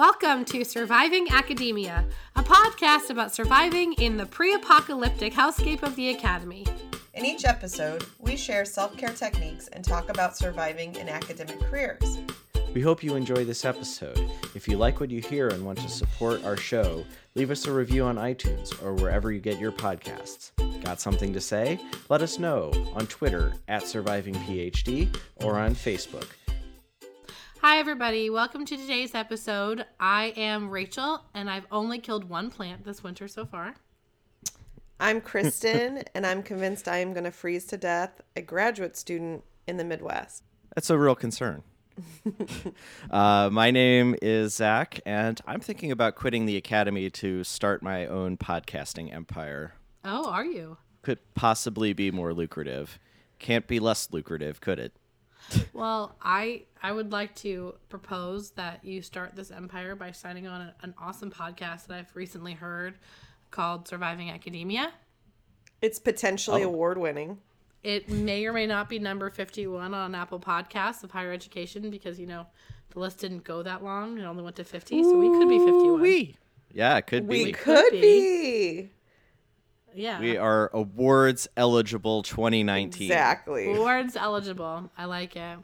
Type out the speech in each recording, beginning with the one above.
Welcome to Surviving Academia, a podcast about surviving in the pre apocalyptic hellscape of the Academy. In each episode, we share self care techniques and talk about surviving in academic careers. We hope you enjoy this episode. If you like what you hear and want to support our show, leave us a review on iTunes or wherever you get your podcasts. Got something to say? Let us know on Twitter at Surviving PhD or on Facebook. Hi, everybody. Welcome to today's episode. I am Rachel, and I've only killed one plant this winter so far. I'm Kristen, and I'm convinced I am going to freeze to death a graduate student in the Midwest. That's a real concern. uh, my name is Zach, and I'm thinking about quitting the academy to start my own podcasting empire. Oh, are you? Could possibly be more lucrative. Can't be less lucrative, could it? Well, I I would like to propose that you start this empire by signing on a, an awesome podcast that I've recently heard called Surviving Academia. It's potentially oh. award winning. It may or may not be number 51 on Apple Podcasts of higher education because, you know, the list didn't go that long. It only went to 50, so we could be 51. We. Yeah, it could be. We could be. Yeah. We are awards eligible 2019. Exactly. Awards eligible. I like it.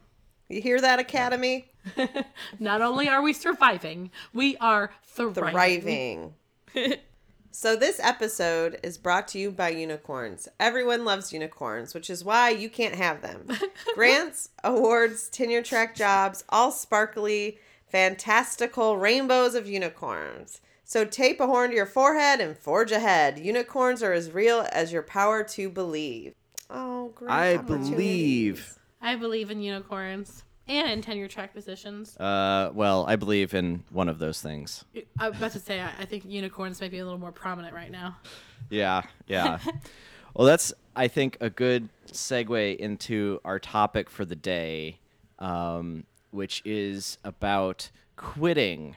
You hear that, Academy? Not only are we surviving, we are thriving. thriving. so, this episode is brought to you by unicorns. Everyone loves unicorns, which is why you can't have them. Grants, awards, tenure track jobs, all sparkly, fantastical rainbows of unicorns. So tape a horn to your forehead and forge ahead. Unicorns are as real as your power to believe. Oh, great. I believe. I believe in unicorns and in tenure track positions. Uh, well, I believe in one of those things. I was about to say, I think unicorns may be a little more prominent right now. Yeah, yeah. well, that's, I think, a good segue into our topic for the day, um, which is about quitting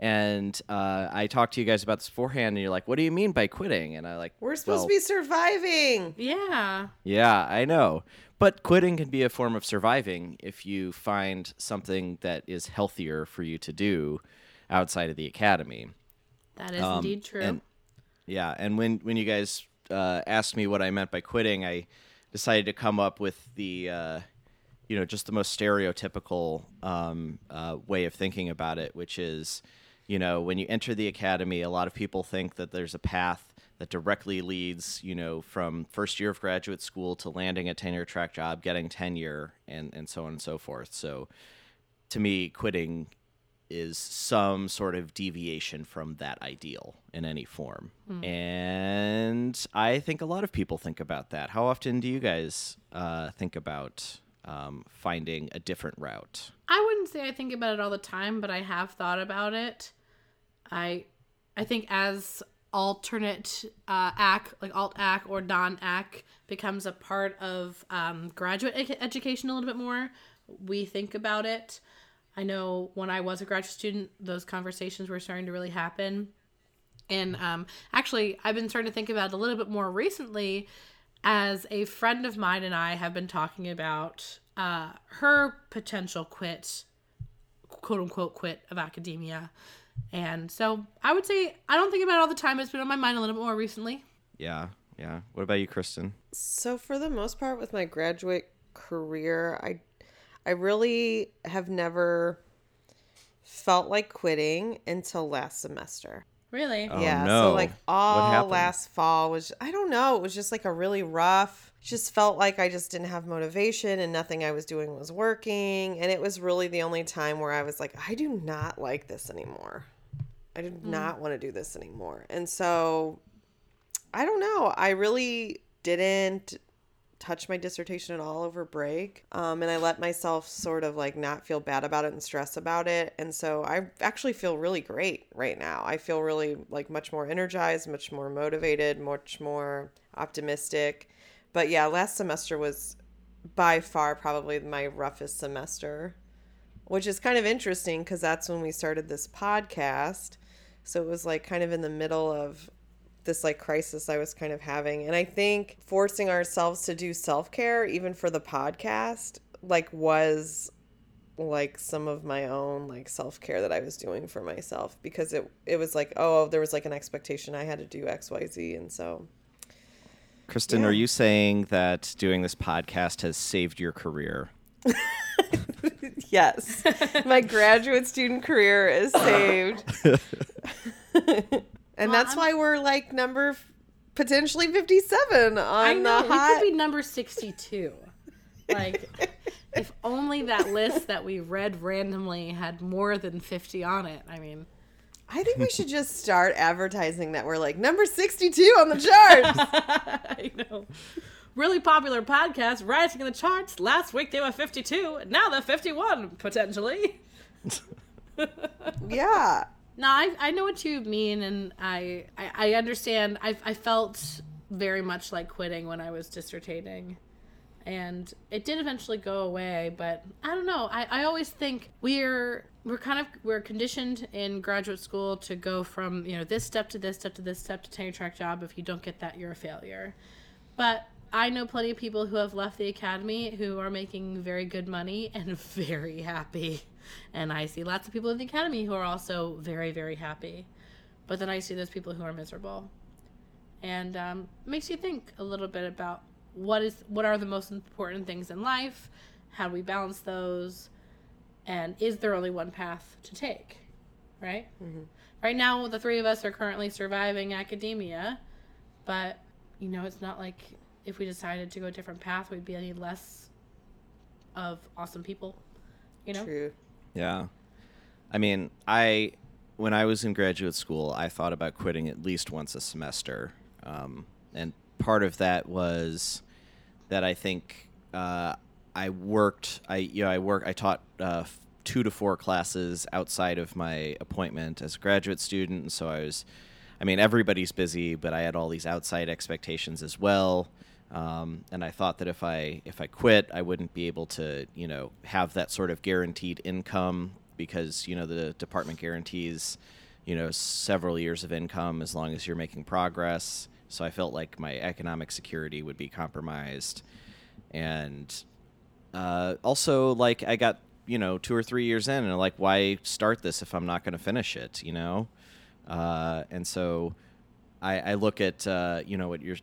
and uh, I talked to you guys about this beforehand, and you're like, "What do you mean by quitting?" And I like, "We're supposed well, to be surviving." Yeah. Yeah, I know. But quitting can be a form of surviving if you find something that is healthier for you to do outside of the academy. That is um, indeed true. And, yeah, and when when you guys uh, asked me what I meant by quitting, I decided to come up with the. Uh, you know, just the most stereotypical um, uh, way of thinking about it, which is, you know, when you enter the academy, a lot of people think that there's a path that directly leads, you know, from first year of graduate school to landing a tenure track job, getting tenure, and, and so on and so forth. So to me, quitting is some sort of deviation from that ideal in any form. Mm. And I think a lot of people think about that. How often do you guys uh, think about um, finding a different route? I wouldn't say I think about it all the time, but I have thought about it. I I think as alternate uh, like alt ac or non ac, becomes a part of um, graduate ed- education a little bit more, we think about it. I know when I was a graduate student, those conversations were starting to really happen. And um, actually, I've been starting to think about it a little bit more recently as a friend of mine and I have been talking about uh, her potential quit, quote unquote, quit of academia. And so I would say I don't think about it all the time. It's been on my mind a little bit more recently. Yeah, yeah. What about you, Kristen? So for the most part, with my graduate career, I, I really have never felt like quitting until last semester. Really? Oh, yeah. No. So like all last fall was I don't know, it was just like a really rough just felt like I just didn't have motivation and nothing I was doing was working. And it was really the only time where I was like, I do not like this anymore. I did mm. not want to do this anymore. And so I don't know. I really didn't touch my dissertation at all over break. Um, and I let myself sort of like not feel bad about it and stress about it. And so I actually feel really great right now. I feel really like much more energized, much more motivated, much more optimistic. But yeah, last semester was by far probably my roughest semester, which is kind of interesting because that's when we started this podcast. So it was like kind of in the middle of this like crisis I was kind of having. And I think forcing ourselves to do self care, even for the podcast, like was like some of my own like self-care that I was doing for myself because it it was like oh there was like an expectation I had to do XYZ and so Kristen, Yeah. are you saying that doing this podcast has saved your career? yes my graduate student career is saved and that's I'm- why we're like number f- potentially 57 on I know the we hot could be number sixty-two. Like, if only that list that we read randomly had more than fifty on it. I mean, I think we should just start advertising that we're like number 62 on the charts. I know. Really popular podcast, rising in the charts. Last week they were fifty-two. Now they're fifty-one potentially. yeah. No, I, I know what you mean, and I I, I understand. I, I felt very much like quitting when I was dissertating, and it did eventually go away. But I don't know. I, I always think we're we're kind of we're conditioned in graduate school to go from you know this step to this step to this step to tenure track job. If you don't get that, you're a failure. But I know plenty of people who have left the academy who are making very good money and very happy. And I see lots of people in the academy who are also very, very happy. But then I see those people who are miserable. And um, makes you think a little bit about what is what are the most important things in life, how do we balance those, and is there only one path to take, right? Right now, the three of us are currently surviving academia, but you know, it's not like if we decided to go a different path, we'd be any less of awesome people. You know? True. Yeah. I mean, I when I was in graduate school, I thought about quitting at least once a semester, um, and part of that was that I think uh, I worked. I you know I work. I taught uh, two to four classes outside of my appointment as a graduate student, and so I was. I mean, everybody's busy, but I had all these outside expectations as well. Um, and I thought that if I if I quit, I wouldn't be able to, you know, have that sort of guaranteed income because you know the department guarantees, you know, several years of income as long as you're making progress. So I felt like my economic security would be compromised, and uh, also like I got you know two or three years in, and like why start this if I'm not going to finish it, you know? Uh, and so I, I look at uh, you know what you're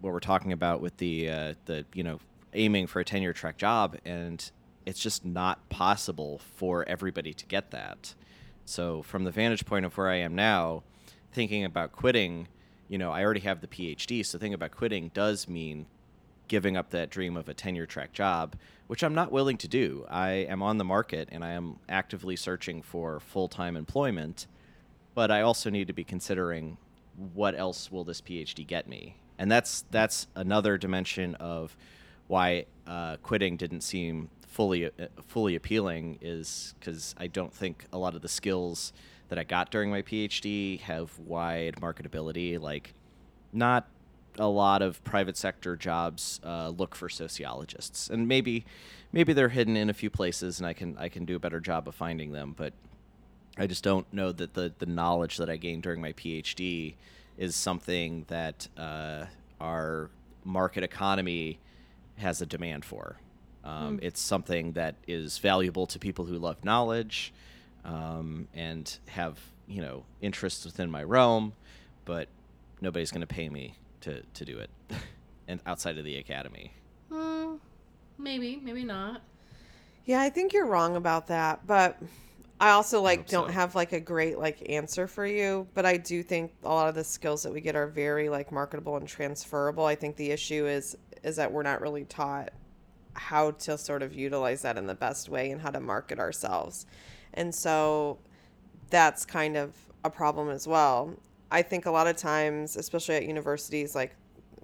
what we're talking about with the uh, the you know aiming for a tenure track job, and it's just not possible for everybody to get that. So from the vantage point of where I am now, thinking about quitting, you know, I already have the PhD, so thinking about quitting does mean giving up that dream of a tenure track job, which I'm not willing to do. I am on the market and I am actively searching for full time employment, but I also need to be considering what else will this PhD get me, and that's that's another dimension of why uh, quitting didn't seem fully uh, fully appealing is because I don't think a lot of the skills that I got during my PhD have wide marketability. Like, not a lot of private sector jobs uh, look for sociologists, and maybe maybe they're hidden in a few places, and I can I can do a better job of finding them. But I just don't know that the the knowledge that I gained during my PhD is something that uh, our market economy has a demand for. Um, It's something that is valuable to people who love knowledge um, and have you know interests within my realm, but nobody's going to pay me to to do it, and outside of the academy. Hmm, maybe, maybe not. Yeah, I think you're wrong about that, but I also like hope don't so. have like a great like answer for you, but I do think a lot of the skills that we get are very like marketable and transferable. I think the issue is is that we're not really taught how to sort of utilize that in the best way and how to market ourselves. And so that's kind of a problem as well. I think a lot of times, especially at universities like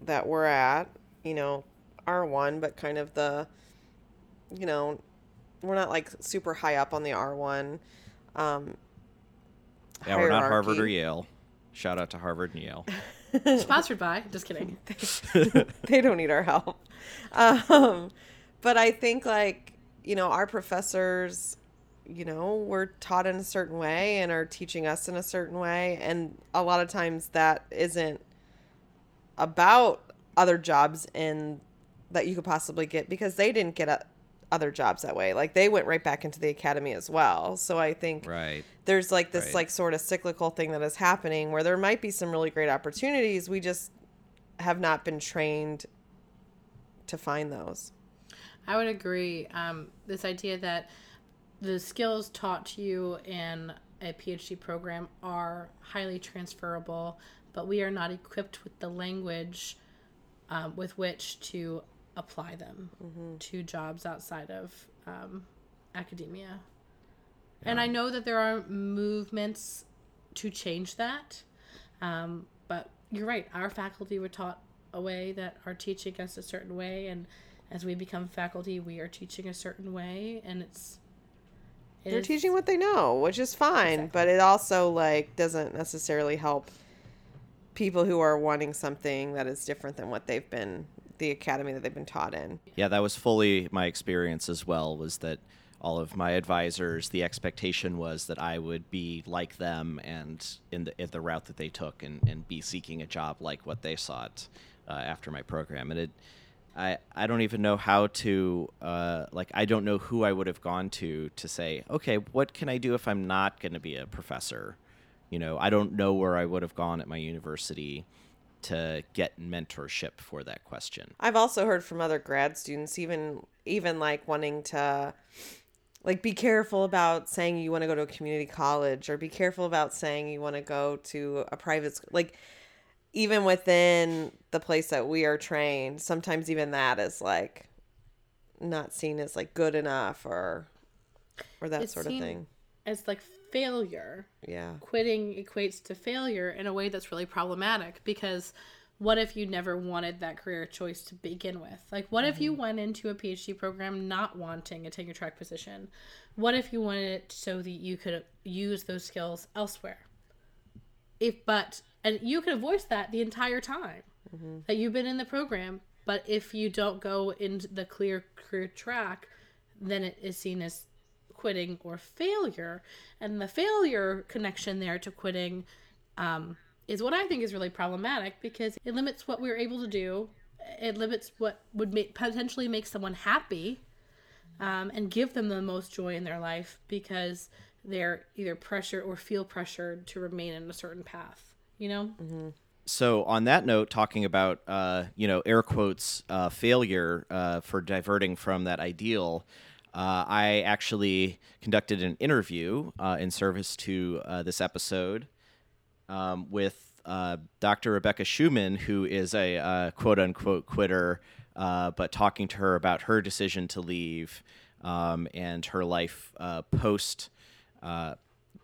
that we're at, you know, R1, but kind of the, you know, we're not like super high up on the R1. Um, Yeah, we're not Harvard or. Yale. Shout out to Harvard and Yale. Sponsored by. Just kidding. they don't need our help. Um, but I think like you know our professors, you know, we're taught in a certain way and are teaching us in a certain way, and a lot of times that isn't about other jobs in that you could possibly get because they didn't get a, other jobs that way. Like they went right back into the academy as well. So I think Right. there's like this Right. like sort of cyclical thing that is happening where there might be some really great opportunities. We just have not been trained to find those. I would agree. Um, this idea that the skills taught to you in a PhD program are highly transferable, but we are not equipped with the language um, with which to apply them to jobs outside of um, academia. And I know that there are movements to change that, um, but you're right. Our faculty were taught a way that are teaching us a certain way, and as we become faculty, we are teaching a certain way, and it's it They're is- teaching what they know, which is fine, but it also like doesn't necessarily help people who are wanting something that is different than what they've been the academy that they've been taught in. Yeah, that was fully my experience as well. Was that all of my advisors? The expectation was that I would be like them and in the in the route that they took, and, and be seeking a job like what they sought uh, after my program. And it, I I don't even know how to uh, like I don't know who I would have gone to to say, okay, what can I do if I'm not going to be a professor? You know, I don't know where I would have gone at my university to get mentorship for that question. I've also heard from other grad students even even like wanting to like be careful about saying you want to go to a community college or be careful about saying you want to go to a private school like even within the place that we are trained sometimes even that is like not seen as like good enough or or that It's sort of seen thing as like failure. yeah Quitting equates to failure in a way that's really problematic because what if you never wanted that career choice to begin with? Like, what if you mm-hmm. went into a PhD program not wanting a tenure track position? What if you wanted it so that you could use those skills elsewhere? If, but, and you could have voiced that the entire time that you've been in the program. But if you don't go in the clear career track, then it is seen as quitting or failure. And the failure connection there to quitting um, is what I think is really problematic because it limits what we're able to do. It limits what would make, potentially make someone happy um, and give them the most joy in their life because they're either pressured or feel pressured to remain in a certain path. You know? Mm-hmm. so on that note, talking about uh, you know air quotes uh, failure uh, for diverting from that ideal, uh, I actually conducted an interview uh, in service to uh, this episode um, with Dr. Rebecca Schuman, who is a quote unquote quitter, but talking to her about her decision to leave um, and her life post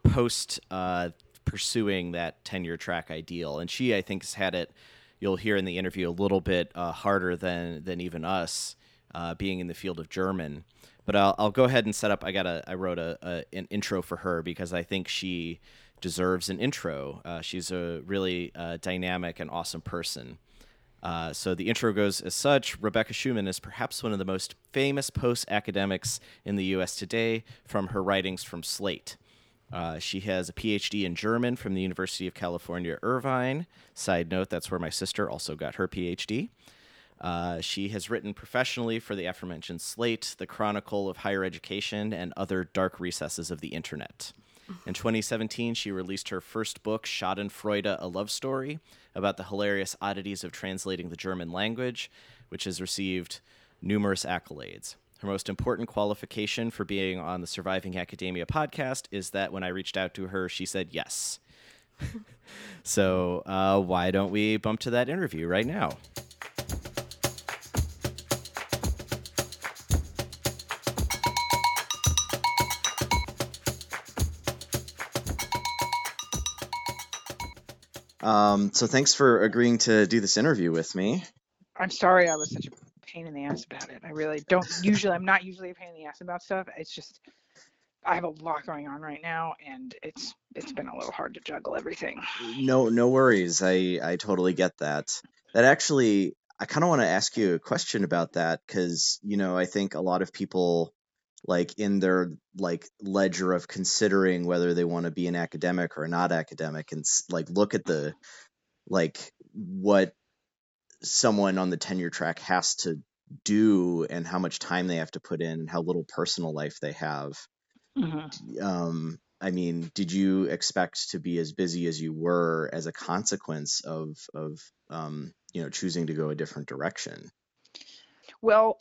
post uh, pursuing that tenure track ideal. And she, I think, has had it. You'll hear in the interview a little bit uh, harder than than even us, uh, being in the field of German. But I'll, I'll go ahead and set up. I got a I wrote a, a an intro for her because I think she deserves an intro. Uh, she's a really uh, dynamic and awesome person. Uh, so the intro goes as such Rebecca Schuman is perhaps one of the most famous post academics in the U.S. today from her writings from Slate. Uh, she has a PhD in German from the University of California, Irvine. Side note, that's where my sister also got her PhD. Uh, she has written professionally for the aforementioned Slate, the Chronicle of Higher Education, and other dark recesses of the internet. In 2017, she released her first book, Schadenfreude, A Love Story, about the hilarious oddities of translating the German language, which has received numerous accolades. Her most important qualification for being on the Surviving Academia podcast is that when I reached out to her, she said yes. so, uh, why don't we bump to that interview right now? Um, so thanks for agreeing to do this interview with me. I'm sorry I was such a pain in the ass about it. I really don't usually I'm not usually a pain in the ass about stuff. It's just I have a lot going on right now and it's it's been a little hard to juggle everything. No, no worries. I I totally get that. That actually, I kind of want to ask you a question about that because you know I think a lot of people like in their like ledger of considering whether they want to be an academic or not academic and like look at the like what someone on the tenure track has to do and how much time they have to put in and how little personal life they have. Mhm. Um, I mean, did you expect to be as busy as you were as a consequence of of um, you know choosing to go a different direction? Well,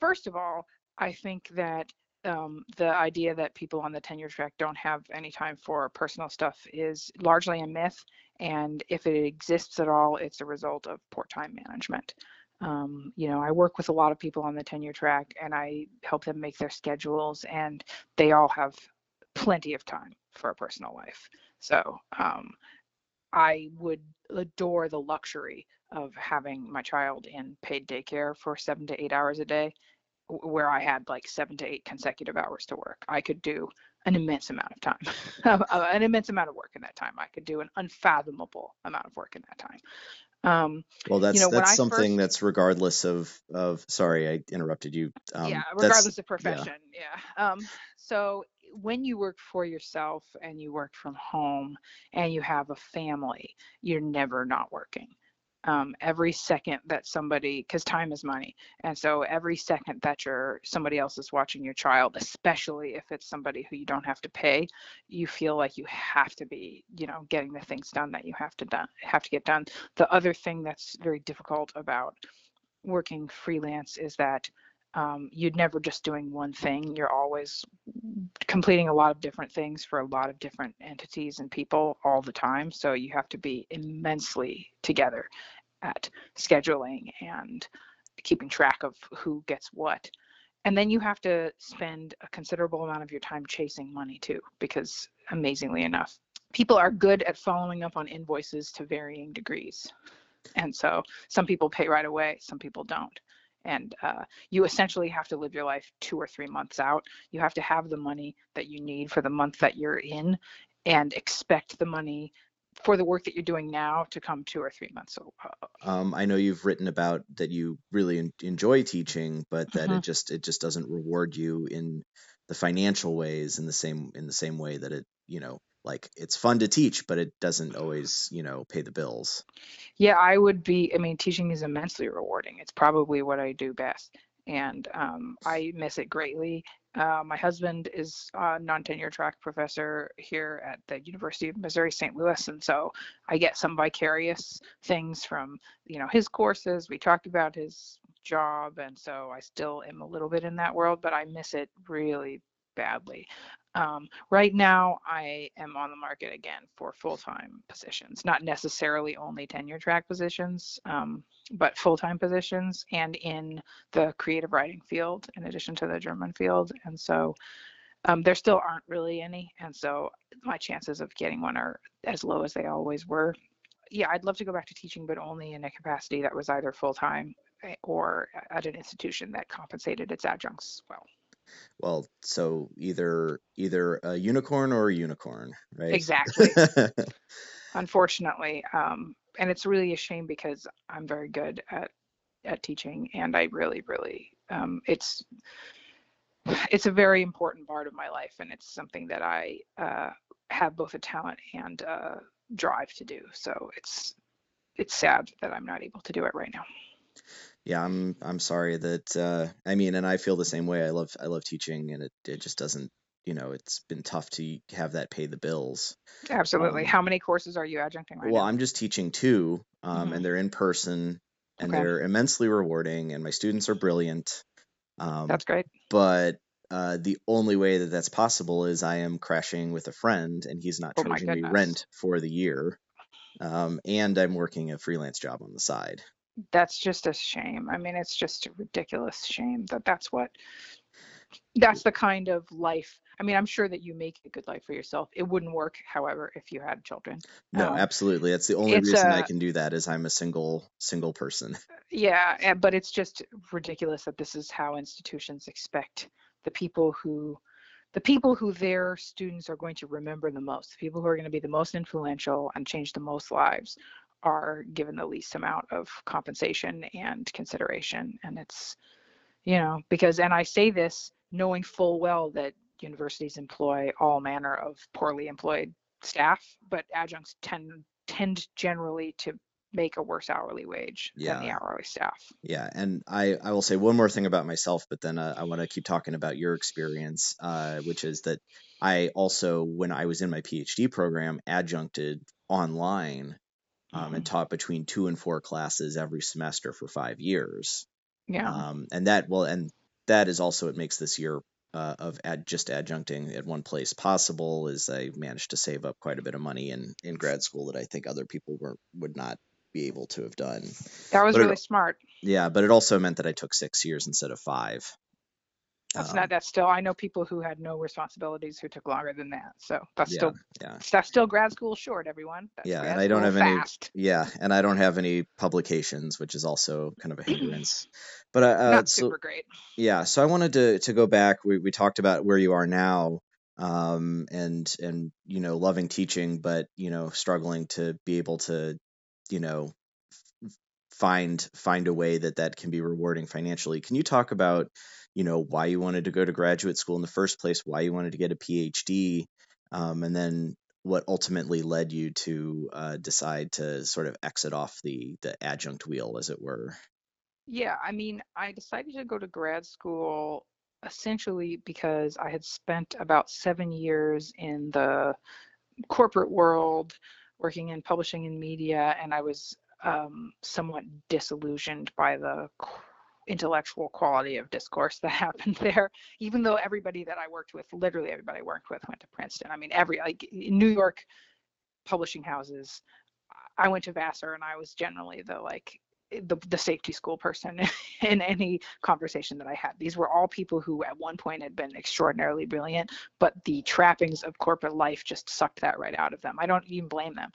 first of all, I think that um, the idea that people on the tenure track don't have any time for personal stuff is largely a myth. And if it exists at all, it's a result of poor time management. Um, you know, I work with a lot of people on the tenure track and I help them make their schedules, and they all have plenty of time for a personal life. So um, I would adore the luxury of having my child in paid daycare for seven to eight hours a day, where I had like seven to eight consecutive hours to work. I could do an immense amount of time, an immense amount of work in that time. I could do an unfathomable amount of work in that time. Um, Well, that's know, that's something first- that's regardless of of. Sorry, I interrupted you. Um, yeah, that's- regardless of yeah. profession. Yeah. Um, so when you work for yourself and you work from home and you have a family, you're never not working. Um, every second that somebody, because time is money, and so every second that you're somebody else is watching your child, especially if it's somebody who you don't have to pay, you feel like you have to be, you know, getting the things done that you have to done have to get done. The other thing that's very difficult about working freelance is that um, you're never just doing one thing. You're always completing a lot of different things for a lot of different entities and people all the time. So you have to be immensely together at scheduling and keeping track of who gets what. And then you have to spend a considerable amount of your time chasing money too, because amazingly enough, people are good at following up on invoices to varying degrees. And so some people pay right away, some people don't. And uh, you essentially have to live your life two or three months out. You have to have the money that you need for the month that you're in and expect the money for the work that you're doing now to come two or three months. So, uh, Um, I know you've written about that you really en- enjoy teaching, but that it just it just doesn't reward you in the financial ways in the same in the same way that it you know like it's fun to teach, but it doesn't always you know pay the bills. yeah, I would be, I mean, teaching is immensely rewarding. It's probably what I do best. And um, I miss it greatly. Uh, my husband is a non-tenure track professor here at the University of Missouri St. Louis, and so I get some vicarious things from you know his courses. We talked about his job, and so I still am a little bit in that world, but I miss it really badly. Um, right now, I am on the market again for full-time positions, not necessarily only tenure track positions, um, but full-time positions, and in the creative writing field in addition to the German field. And so um, there still aren't really any. And so my chances of getting one are as low as they always were. Yeah, I'd love to go back to teaching, but only in a capacity that was either full-time eh, or at an institution that compensated its adjuncts well. Well, so either either a unicorn or a unicorn, right? Exactly. Unfortunately, um, and it's really a shame because I'm very good at at teaching, and I really, really, um, it's it's a very important part of my life, and it's something that I uh, have both a talent and uh, drive to do. So it's it's sad that I'm not able to do it right now. Yeah, I'm I'm sorry that uh, I mean, and I feel the same way. I love I love teaching, and it it just doesn't you know it's been tough to have that pay the bills. Absolutely. Um, How many courses are you adjuncting right Well, now? I'm just teaching two, um, Mhm. and they're in person, and Okay. they're immensely rewarding, and my students are brilliant. Um, That's great. but uh, the only way that that's possible is I am crashing with a friend, and he's not Oh charging me rent for the year, um, and I'm working a freelance job on the side. That's just a shame. I mean, it's just a ridiculous shame that that's what that's the kind of life. I mean, I'm sure that you make a good life for yourself. It wouldn't work, however, if you had children. No, Um, absolutely. That's the only reason I uh, can do that is I'm a single single person. Yeah, but it's just ridiculous that this is how institutions expect the people who the people who their students are going to remember the most, the people who are going to be the most influential and change the most lives are given the least amount of compensation and consideration and it's you know because and I say this knowing full well that universities employ all manner of poorly employed staff but adjuncts tend tend generally to make a worse hourly wage than the hourly staff. Yeah, and I, I will say one more thing about myself, but then uh, I want to keep talking about your experience, uh, which is that I also, when I was in my PhD program, adjuncted online um, and taught between two and four classes every semester for five years. Yeah. Um, and that, well, and that is also what makes this year uh, of ad, just adjuncting at one place possible. Is I managed to save up quite a bit of money in in grad school that I think other people were would not be able to have done. that was but it- really smart. Yeah, but it also meant that I took six years instead of five. That's Um, not that's still I know people who had no responsibilities who took longer than that. So that's yeah, still yeah, that's still grad school short, everyone. That's Yeah, and I don't have any- yeah, and I don't have any publications, which is also kind of a hindrance. But uh, uh, Not so super great. yeah, so I wanted to to go back. We we talked about where you are now, um, and and you know loving teaching, but you know struggling to be able to, you know, find find a way that that can be rewarding financially. Can you talk about, you know, why you wanted to go to graduate school in the first place, why you wanted to get a PhD, um, and then what ultimately led you to uh, decide to sort of exit off the the adjunct wheel, as it were. Yeah, I mean, I decided to go to grad school essentially because I had spent about seven years in the corporate world working in publishing and media, and I was um, somewhat disillusioned by the intellectual quality of discourse that happened there. Even though everybody that I worked with, literally everybody I worked with, went to Princeton. I mean, every like New York publishing houses. I went to Vassar, and I was generally the like the, the safety school person in any conversation that I had. These were all people who at one point had been extraordinarily brilliant, but the trappings of corporate life just sucked that right out of them. I don't even blame them.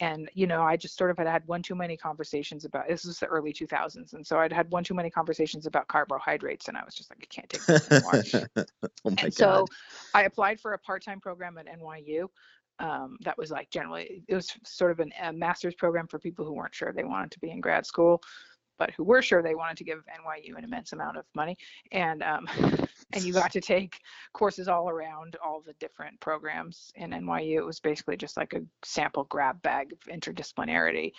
And you know, I just sort of had had one too many conversations about this was the early 2000s, and so I'd had one too many conversations about carbohydrates, and I was just like, I can't take this anymore. oh my and so. I applied for a part-time program at NYU. Um, that was like generally it was sort of an, a master's program for people who weren't sure they wanted to be in grad school, but who were sure they wanted to give NYU an immense amount of money. And um, and you got to take courses all around all the different programs in NYU. It was basically just like a sample grab bag of interdisciplinarity.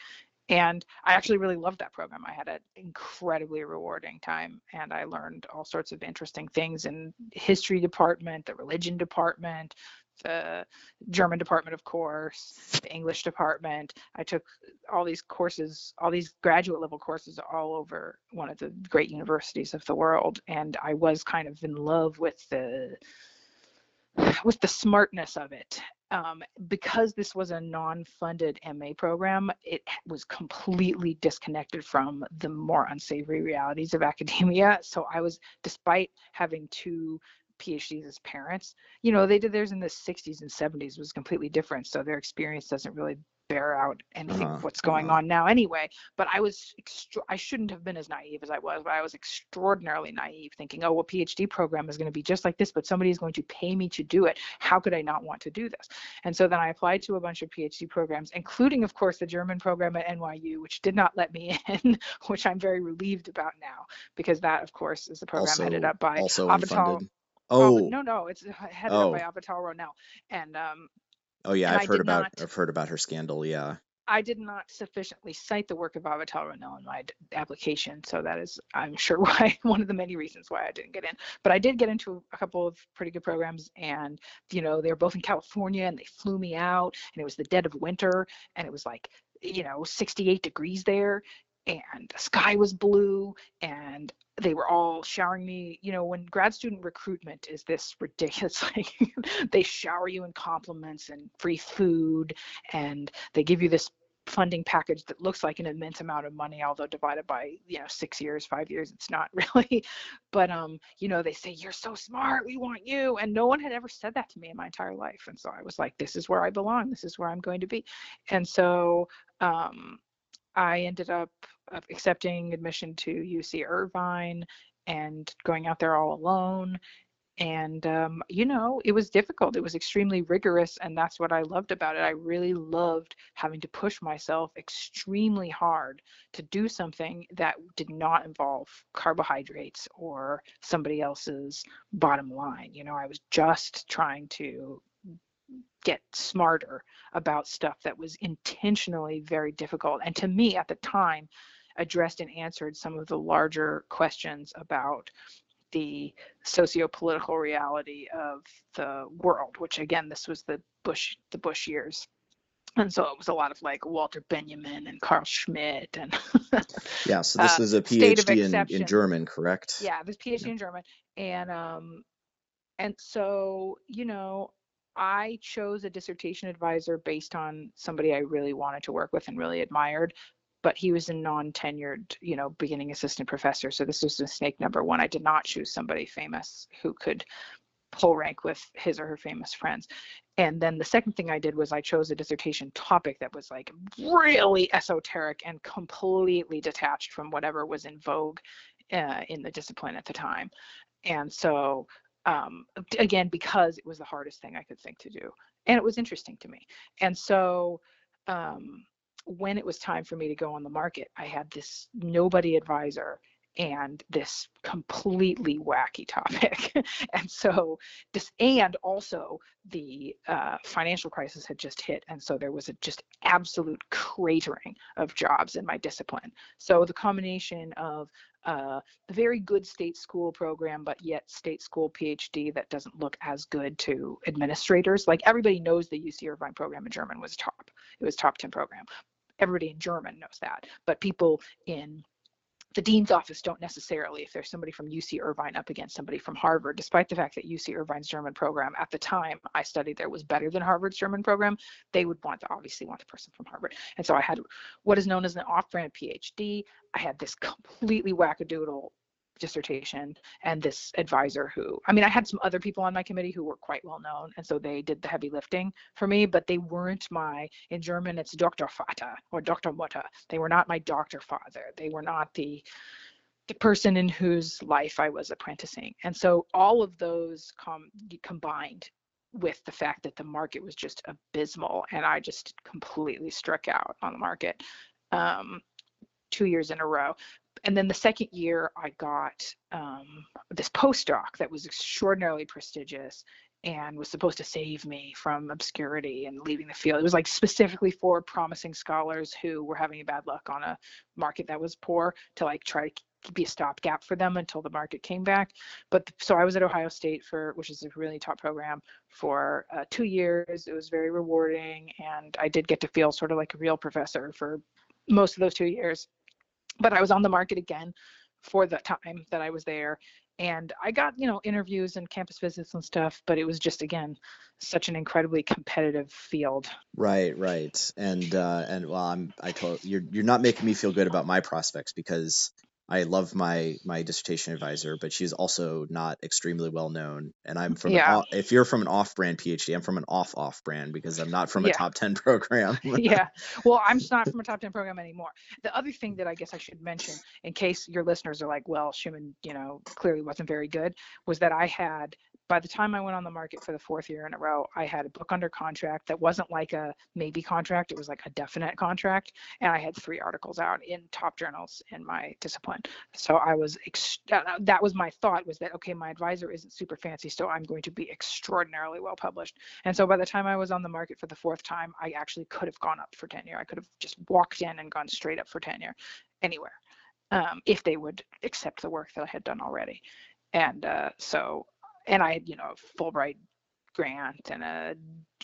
And I actually really loved that program. I had an incredibly rewarding time and I learned all sorts of interesting things in history department, the religion department, the German department, of course, the English department. I took all these courses, all these graduate level courses all over one of the great universities of the world. And I was kind of in love with the with the smartness of it. Um, because this was a non-funded MA program, it was completely disconnected from the more unsavory realities of academia. So I was, despite having two PhDs as parents, you know, they did theirs in the 60s and 70s was completely different. So their experience doesn't really bear out anything Uh-huh, what's going uh-huh. on now anyway. But I was, extra- I shouldn't have been as naive as I was, but I was extraordinarily naive thinking, oh, well, PhD program is going to be just like this, but somebody is going to pay me to do it. How could I not want to do this? And so then I applied to a bunch of PhD programs, including, of course, the German program at NYU, which did not let me in, which I'm very relieved about now, because that, of course, is the program headed Also- up by also Avital. unfunded. Oh, Oh, no, no, it's headed Oh. up by Avital Ronell. And um, oh yeah, I've I heard about not- I've heard about her scandal. Yeah. I did not sufficiently cite the work of Avital Ronell in my d- application, so that is, I'm sure, why one of the many reasons why I didn't get in. But I did get into a couple of pretty good programs, and you know, they were both in California, and they flew me out, and it was the dead of winter, and it was like, you know, 68 degrees there, and the sky was blue, and they were all showering me you know when grad student recruitment is this ridiculous like they shower you in compliments and free food and they give you this funding package that looks like an immense amount of money although divided by you know six years five years it's not really. But um you know they say you're so smart we want you and no one had ever said that to me in my entire life and so i was like this is where i belong this is where i'm going to be and so um i ended up uh, accepting admission to uc irvine and going out there all alone. And um, you know it was difficult. It was extremely rigorous and that's what i loved about it. I really loved having to push myself extremely hard to do something that did not involve carbohydrates or somebody else's bottom line. You know i was just trying to get smarter about stuff that was intentionally very difficult. And to me at the time, addressed and answered some of the larger questions about the socio-political reality of the world, which again, this was the Bush the Bush years. And so it was a lot of like Walter Benjamin and Carl Schmitt and yeah. So this was a state of PhD in, in. German, correct? yeah, this PhD in German. And um and so, you know, I chose a dissertation advisor based on somebody I really wanted to work with and really admired, but he was a non-tenured, you know, beginning assistant professor. So this was mistake number one. I did not choose somebody famous who could pull rank with his or her famous friends. And then the second thing I did was I chose a dissertation topic that was like really esoteric and completely detached from whatever was in vogue uh, in the discipline at the time. And so um, again, because it was the hardest thing I could think to do. And it was interesting to me. And so um, when it was time for me to go on the market, I had this nobody advisor and this completely wacky topic. and so this, and also the uh, financial crisis had just hit. And so there was a just absolute cratering of jobs in my discipline. So the combination of uh, a very good state school program, but yet state school PhD that doesn't look as good to administrators. Like everybody knows the UC Irvine program in German was top. It was top 10 program. Everybody in German knows that, but people in the dean's office don't necessarily if there's somebody from UC Irvine up against somebody from Harvard, despite the fact that UC Irvine's German program at the time I studied there was better than Harvard's German program, they would want to obviously want the person from Harvard. And so I had what is known as an off-brand PhD. I had this completely wackadoodle dissertation and this advisor who i mean i had some other people on my committee who were quite well known and so they did the heavy lifting for me but they weren't my in german it's dr vater or Doktormutter. They were not my doctor father. They were not the the person in whose life i was apprenticing. And so all of those com- combined with the fact that the market was just abysmal and i just completely struck out on the market um, two years in a row and then the second year i got um, this postdoc that was extraordinarily prestigious and was supposed to save me from obscurity and leaving the field. It was like specifically for promising scholars who were having bad luck on a market that was poor to like try to be a stopgap for them until the market came back. But so i was at ohio state for which is a really top program for uh, two years. It was very rewarding and i did get to feel sort of like a real professor for most of those two years but I was on the market again for the time that I was there. And I got, you know, interviews and campus visits and stuff, but it was just again such an incredibly competitive field. Right, right. And uh and well I'm I told you're you're not making me feel good about my prospects because I love my my dissertation advisor, but she's also not extremely well known. And I'm from Yeah. an, off- if you're from an off-brand PhD, I'm from an off-off brand because I'm not from a Yeah. top 10 program. yeah. Well, I'm not from a top 10 program anymore. The other thing that I guess I should mention, in case your listeners are like, well, Schuman, you know, clearly wasn't very good, was that I had, by the time I went on the market for the fourth year in a row, I had a book under contract that wasn't like a maybe contract, it was like a definite contract. And I had three articles out in top journals in my discipline. So I was, ex- that that was my thought was that, okay, my advisor isn't super fancy, so I'm going to be extraordinarily well published. And so by the time I was on the market for the fourth time, I actually could have gone up for tenure. I could have just walked in and gone straight up for tenure anywhere um, if they would accept the work that I had done already. And uh, so, and I had, you know, a Fulbright grant and a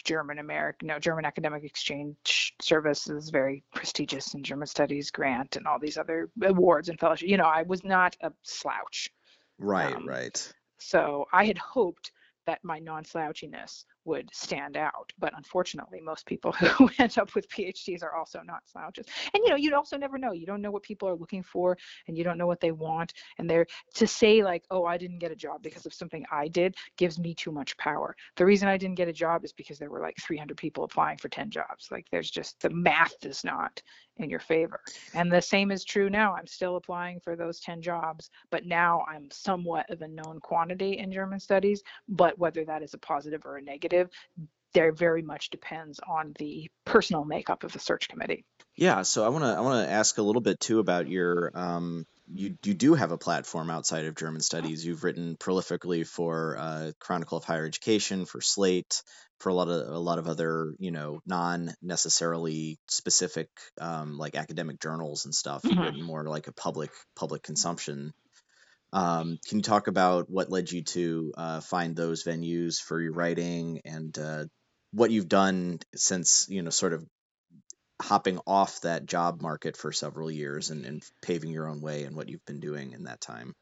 German American, no, German Academic Exchange Service is very prestigious in German Studies grant and all these other awards and fellowship. You know, I was not a slouch. right, Um, right. So I had hoped that my non-slouchiness would stand out, but unfortunately, most people who end up with PhDs are also not slouches. And you know, you'd also never know. You don't know what people are looking for, and you don't know what they want. And they're to say like, "Oh, I didn't get a job because of something I did," gives me too much power. The reason I didn't get a job is because there were like 300 people applying for 10 jobs. Like, there's just the math is not in your favor. And the same is true now. I'm still applying for those 10 jobs, but now I'm somewhat of a known quantity in German studies. But whether that is a positive or a negative, there very much depends on the personal makeup of the search committee. Yeah, so I want to I want to ask a little bit too about your um you you do have a platform outside of German studies. You've written prolifically for uh, Chronicle of Higher Education, for Slate, for a lot of a lot of other you know non necessarily specific um, like academic journals and stuff. You've Mhm. written more like a public public consumption. Um, can you talk about what led you to uh, find those venues for your writing and uh, what you've done since you know sort of hopping off that job market for several years and, and paving your own way and what you've been doing in that time?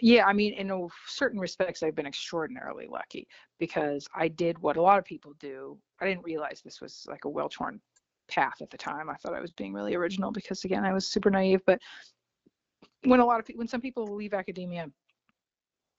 Yeah, I mean, in a- certain respects, I've been extraordinarily lucky because I did what a lot of people do. I didn't realize this was like a well-torn path at the time. I thought I was being really original because, again, I was super naive. But when a lot of people, when some people leave academia,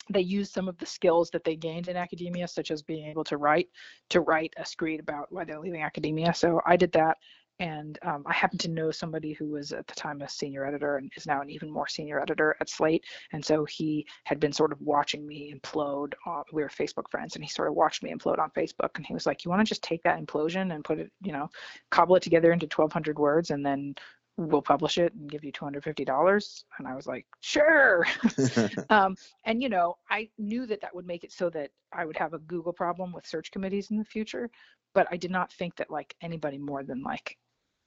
they use some of the skills that they gained in academia, such as being able to write, to write a screed about why they're leaving academia. So I did that. And um, I happen to know somebody who was at the time a senior editor and is now an even more senior editor at Slate. And so he had been sort of watching me implode. On, we were Facebook friends, and he sort of watched me implode on Facebook. And he was like, "You want to just take that implosion and put it, you know, cobble it together into 1,200 words, and then we'll publish it and give you $250." And I was like, "Sure." um, and you know, I knew that that would make it so that I would have a Google problem with search committees in the future, but I did not think that like anybody more than like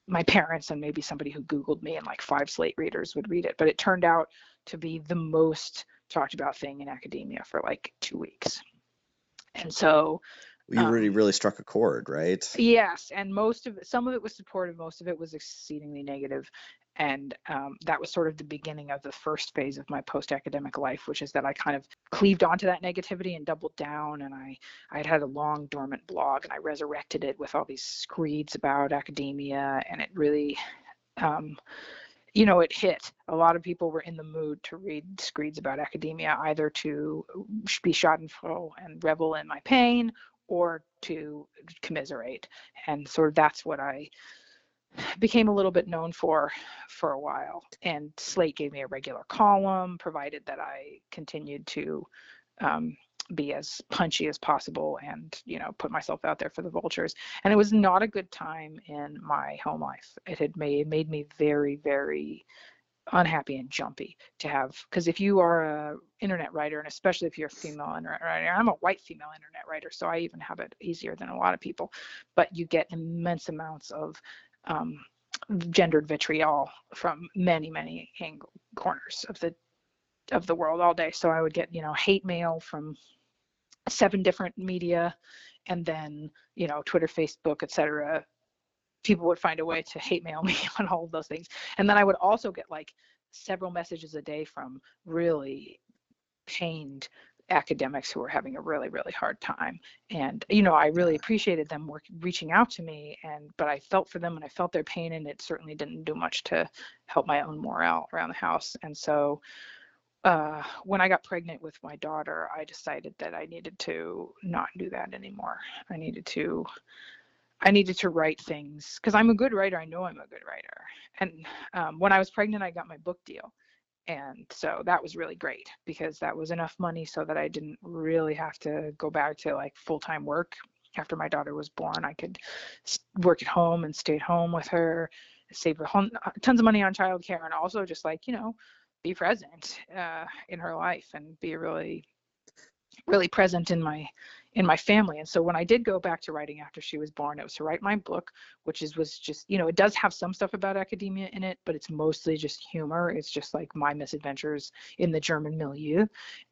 my parents and maybe somebody who Googled me and like five Slate readers would read it. But it turned out to be the most talked about thing in academia for like two weeks. And so, you Um, really really struck a chord, right? yes, and most of it, some of it was supportive, most of it was exceedingly negative. And um, that was sort of the beginning of the first phase of my post-academic life, which is that I kind of cleaved onto that negativity and doubled down. And I, I had had a long dormant blog, and I resurrected it with all these screeds about academia, and it really, um, you know, it hit. A lot of people were in the mood to read screeds about academia, either to be schadenfreude and revel in my pain, or to commiserate. And sort of that's what I became a little bit known for for a while. And Slate gave me a regular column, provided that I continued to um, be as punchy as possible and you know put myself out there for the vultures. And it was not a good time in my home life. It had made made me very very unhappy and jumpy to have because if you are a internet writer and especially if you're a female internet writer i'm a white female internet writer so i even have it easier than a lot of people but you get immense amounts of um, gendered vitriol from many many angle corners of the of the world all day. So i would get you know hate mail from seven different media and then you know twitter facebook etc people would find a way to hate mail me on all of those things. And then i would also get like several messages a day from really pained academics who were having a really really hard time and you know i really appreciated them work, reaching out to me and but i felt for them and i felt their pain and it certainly didn't do much to help my own morale around the house and so uh, when i got pregnant with my daughter i decided that i needed to not do that anymore i needed to I needed to write things because I'm a good writer. I know I'm a good writer. And um, when I was pregnant, I got my book deal. And so that was really great because that was enough money so that I didn't really have to go back to like full time work. After my daughter was born, I could work at home and stay at home with her, save a uh, tons of money on childcare, and also just like, you know, be present uh, in her life and be really, really present in my in my family. And so when I did go back to writing after she was born, it was to write my book, which is was just, you know, it does have some stuff about academia in it, but it's mostly just humor. It's just like my misadventures in the German milieu.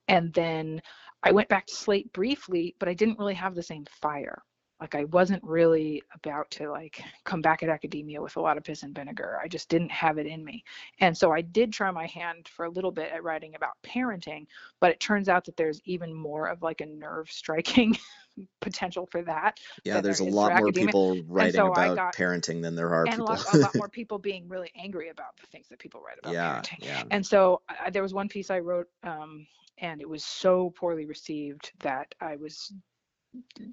And then I went back to Slate briefly, but I didn't really have the same fire. Like I wasn't really about to like come back at academia with a lot of piss and vinegar. I just didn't have it in me. And so I did try my hand for a little bit at writing about parenting, but it turns out that there's even more of like a nerve striking potential for that Yeah, there's a there for lot more academia. people writing so about got- parenting than there are and a people. lot, a lot more people being really angry about the things that people write about yeah, parenting yeah. and so I, there was one piece i wrote um, and it was so poorly received that i was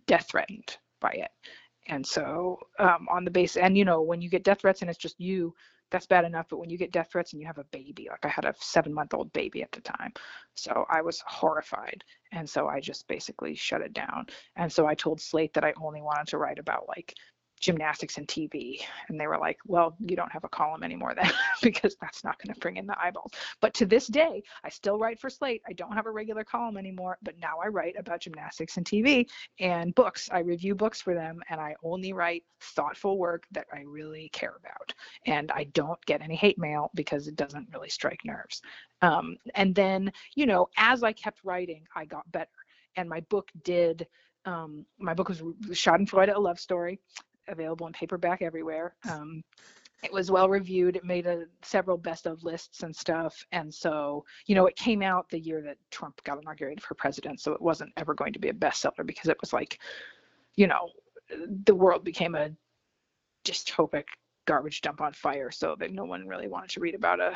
death threatened by it. And so um, on the base and you know when you get death threats and it's just you that's bad enough but when you get death threats and you have a baby like i had a seven month old baby at the time so i was horrified and so i just basically shut it down. And so i told slate that i only wanted to write about like gymnastics and TV. And they were like, well, you don't have a column anymore then because that's not going to bring in the eyeballs. But to this day, I still write for Slate. I don't have a regular column anymore, but now I write about gymnastics and TV and books. I review books for them and I only write thoughtful work that I really care about. And I don't get any hate mail because it doesn't really strike nerves. Um, and then, you know, as I kept writing, I got better. And my book did um, my book was Schadenfreude, a love story available in paperback everywhere. Um, it was well reviewed. It made a, several best of lists and stuff. And so, you know, it came out the year that Trump got inaugurated for president. So it wasn't ever going to be a bestseller because it was like, you know, the world became a dystopic garbage dump on fire so that no one really wanted to read about a,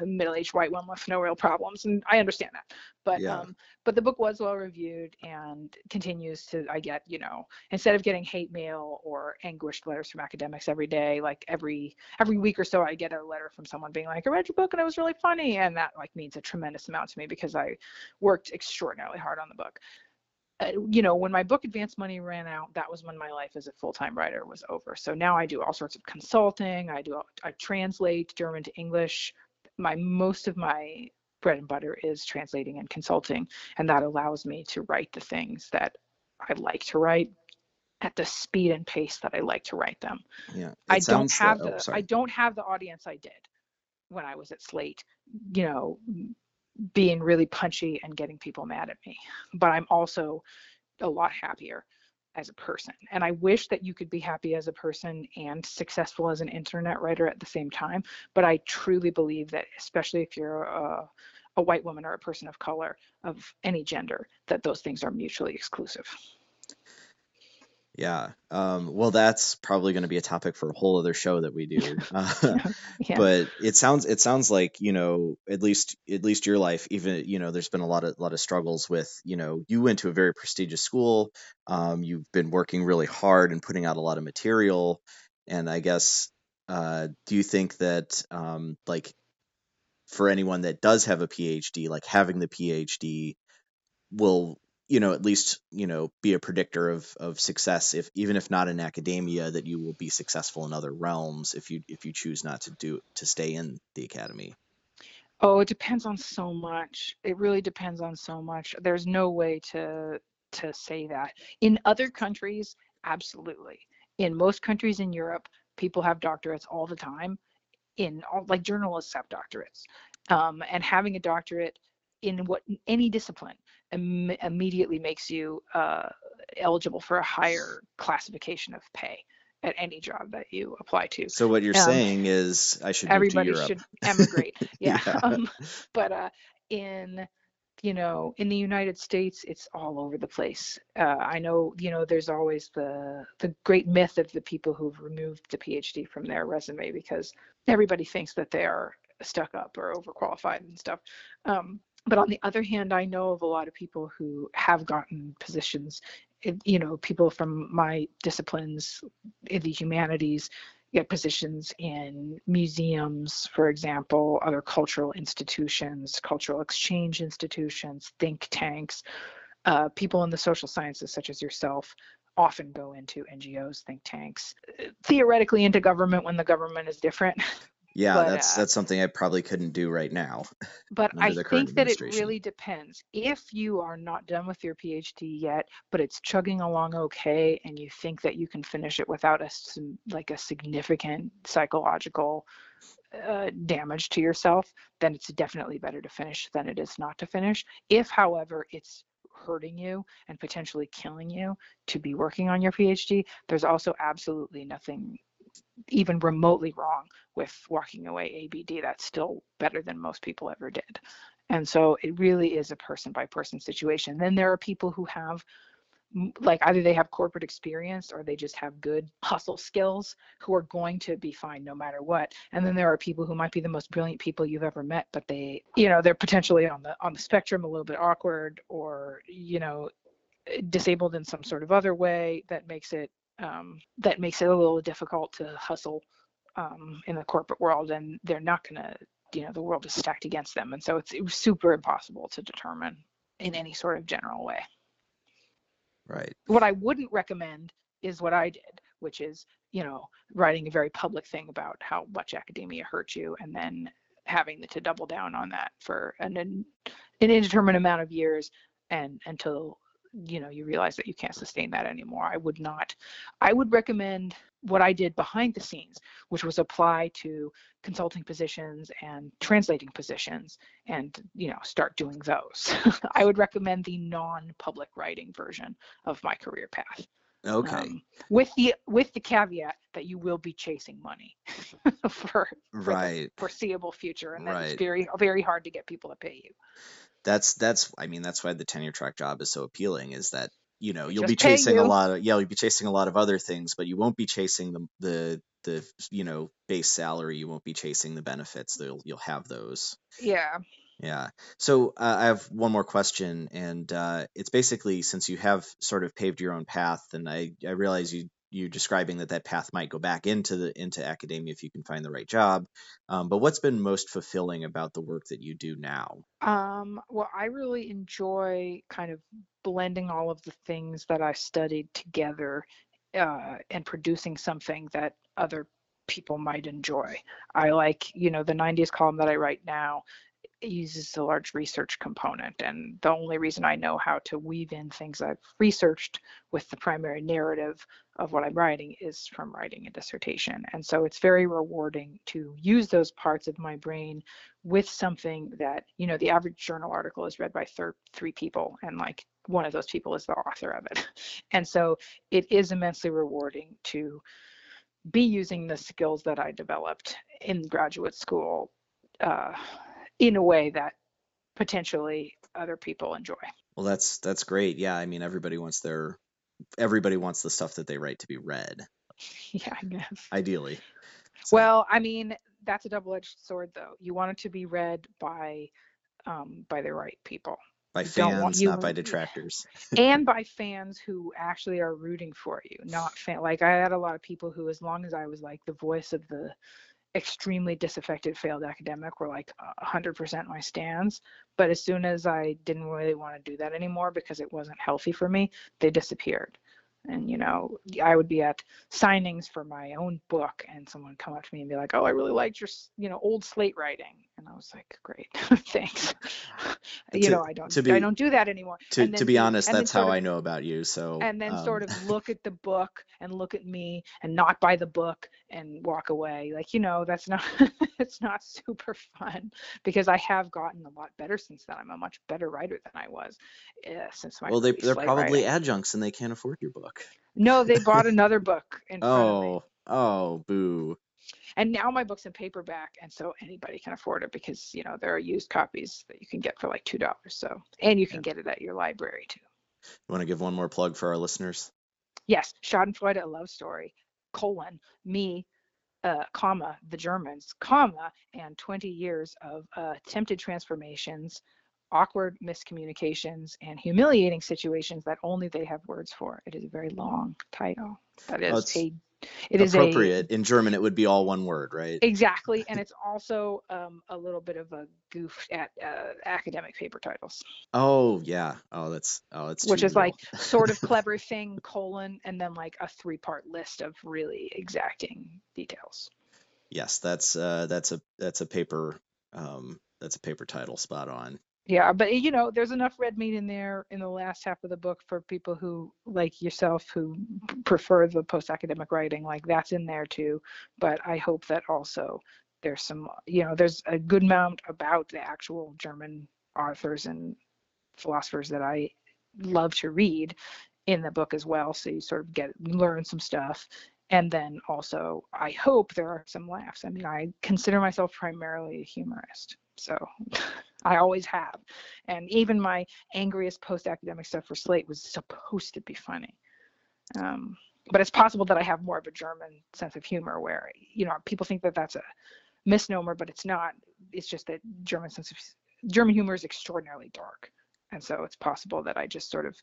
a, middle-aged white woman with no real problems and i understand that but yeah. um but the book was well reviewed and continues to i get you know instead of getting hate mail or anguished letters from academics every day like every every week or so i get a letter from someone being like i read your book and it was really funny and that like means a tremendous amount to me because i worked extraordinarily hard on the book Uh, you know, when my book Advance Money ran out, that was when my life as a full-time writer was over. So now I do all sorts of consulting. I do I translate German to English. My most of my bread and butter is translating and consulting, and that allows me to write the things that I like to write at the speed and pace that I like to write them. Yeah, I don't have oh, the I don't have the audience I did when I was at Slate. You know, being really punchy and getting people mad at me. But I'm also a lot happier as a person. And I wish that you could be happy as a person and successful as an internet writer at the same time. But I truly believe that, especially if you're a, a white woman or a person of color of any gender, that those things are mutually exclusive. Yeah. Um, well, that's probably going to be a topic for a whole other show that we do. Uh, yeah. But it sounds it sounds like you know at least at least your life even you know there's been a lot of lot of struggles with you know you went to a very prestigious school. Um, you've been working really hard and putting out a lot of material. And I guess uh, do you think that um, like for anyone that does have a PhD, like having the PhD will you know at least you know be a predictor of of success if even if not in academia that you will be successful in other realms if you if you choose not to do to stay in the academy? Oh it depends on so much. It really depends on so much. There's no way to to say that. In other countries absolutely. In most countries in europe people have doctorates all the time. In all like journalists have doctorates. Um, and having a doctorate in what any discipline Im- immediately makes you uh, eligible for a higher classification of pay at any job that you apply to. So what you're um, saying is I should everybody should emigrate. Yeah. yeah. Um, but uh, in you know in the United States it's all over the place. Uh, I know you know there's always the the great myth of the people who've removed the PhD from their resume because everybody thinks that they are stuck up or overqualified and stuff. Um, but on the other hand, I know of a lot of people who have gotten positions, eh, you know, people from my disciplines in the humanities get positions in museums, for example, other cultural institutions, cultural exchange institutions, think tanks. Uh, people in the social sciences, such as yourself, often go into NGOs, think tanks, eh, theoretically into government when the government is different. Yeah, but, that's uh, that's something I probably couldn't do right now. But I think that it really depends. If you are not done with your PhD yet, but it's chugging along okay, and you think that you can finish it without a like a significant psychological uh, damage to yourself, then it's definitely better to finish than it is not to finish. If, however, it's hurting you and potentially killing you to be working on your PhD, there's also absolutely nothing even remotely wrong with walking away ABD. That's still better than most people ever did. And so it really is a person by person situation. Then there are people who have like either they have corporate experience or they just have good hustle skills who are going to be fine no matter what and then there are people who might be the most brilliant people you've ever met but they you know they're potentially on the on the spectrum a little bit awkward or you know eh, disabled in some sort of other way that makes it um, that makes it a little difficult to hustle um, in the corporate world, and they're not going to, you know, the world is stacked against them, and so it's it super impossible to determine in any sort of general way. Right. What I wouldn't recommend is what I did, which is you know writing a very public thing about how much academia hurt you and then having to double down on that for an, an indeterminate amount of years and until you know you realize that you can't sustain that anymore i would not i would recommend what i did behind the scenes which was apply to consulting positions and translating positions and you know start doing those i would recommend the non-public writing version of my career path Okay. um, with the with the caveat that you will be chasing money for, for the right. foreseeable future and that Right. it's very very hard to get people to pay you That's that's I mean that's why the tenure track job is so appealing is that you know you'll Just be chasing a lot of yeah you'll be chasing a lot of other things but you won't be chasing the the the you know base salary you won't be chasing the benefits you'll you'll have those. Yeah. Yeah. So uh, I have one more question, and uh, it's basically since you have sort of paved your own path, and I, I realize you you describing that that path might go back into the into academia if you can find the right job. Um, but what's been most fulfilling about the work that you do now? Um, well, I really enjoy kind of blending all of the things that I studied together uh, and producing something that other people might enjoy. I like, you know, the 90s column that I write now uses a large research component. And the only reason I know how to weave in things I've researched with the primary narrative of what I'm writing is from writing a dissertation. And so it's very rewarding to use those parts of my brain with something that, you know, the average journal article is read by thir- three people, and like one of those people is the author of it. And so it is immensely rewarding to be using the skills that I developed in graduate school uh, in a way that potentially other people enjoy. Well, that's that's great. Yeah, I mean everybody wants their everybody wants the stuff that they write to be read, Yeah, I guess. ideally. So- Well, I mean, that's a double-edged sword, though. You want it to be read by um, by the right people by fans, you- not by detractors. and by fans who actually are rooting for you, not fan. Like I had a lot of people who, as long as I was like the voice of the extremely disaffected failed academic, were like 100% my stands. But as soon as I didn't really want to do that anymore because it wasn't healthy for me, they disappeared. And you know, I would be at signings for my own book, and someone come up to me and be like, "Oh, I really liked your, you know, old slate writing," and I was like, "Great, thanks." you To- know, I don't, to I don't do that anymore. To And to be be- honest, that's how of- I know about you. So and then sort um, of look at the book and look at me and not buy the book and walk away like you know that's not it's not super fun because i have gotten a lot better since then i'm a much better writer than i was uh, since my well, they, they're probably writing. adjuncts and they can't afford your book. no they bought another book in front of me Oh, oh, boo. And now my book's in paperback and so anybody can afford it because you know there are used copies that you can get for like two dollars so and you can get it at your library too You want to give one more plug for our listeners? yes, Schadenfreude, a love story, colon, me, uh, comma, the Germans, comma, and 20 years of uh, attempted transformations, awkward miscommunications, and humiliating situations that only they have words for. It is a very long title. That is Oh, a, it is a, Appropriate. In German, it would be all one word, right? exactly, and it's also um, a little bit of a goof at uh, academic paper titles. Oh, yeah. Oh, that's oh, that's which is like sort of clever thing colon and then like a three part list of really exacting details yes, that's uh, that's a that's a paper um, that's a paper title, spot on. Yeah but eh, you know there's enough red meat in there in the last half of the book for people who like yourself who prefer the post academic writing like that's in there too. But i hope that also there's some you know there's a good amount about the actual german authors and philosophers that i love to read in the book as well. So you sort of get learn some stuff. And then also i hope there are some laughs. I mean i consider myself primarily a humorist so i always have. And even my angriest post-academic stuff for slate was supposed to be funny. Um, but it's possible that i have more of a german sense of humor where you know people think that that's a misnomer but it's not. It's just that german sense of german humor is extraordinarily dark. And so it's possible that i just sort of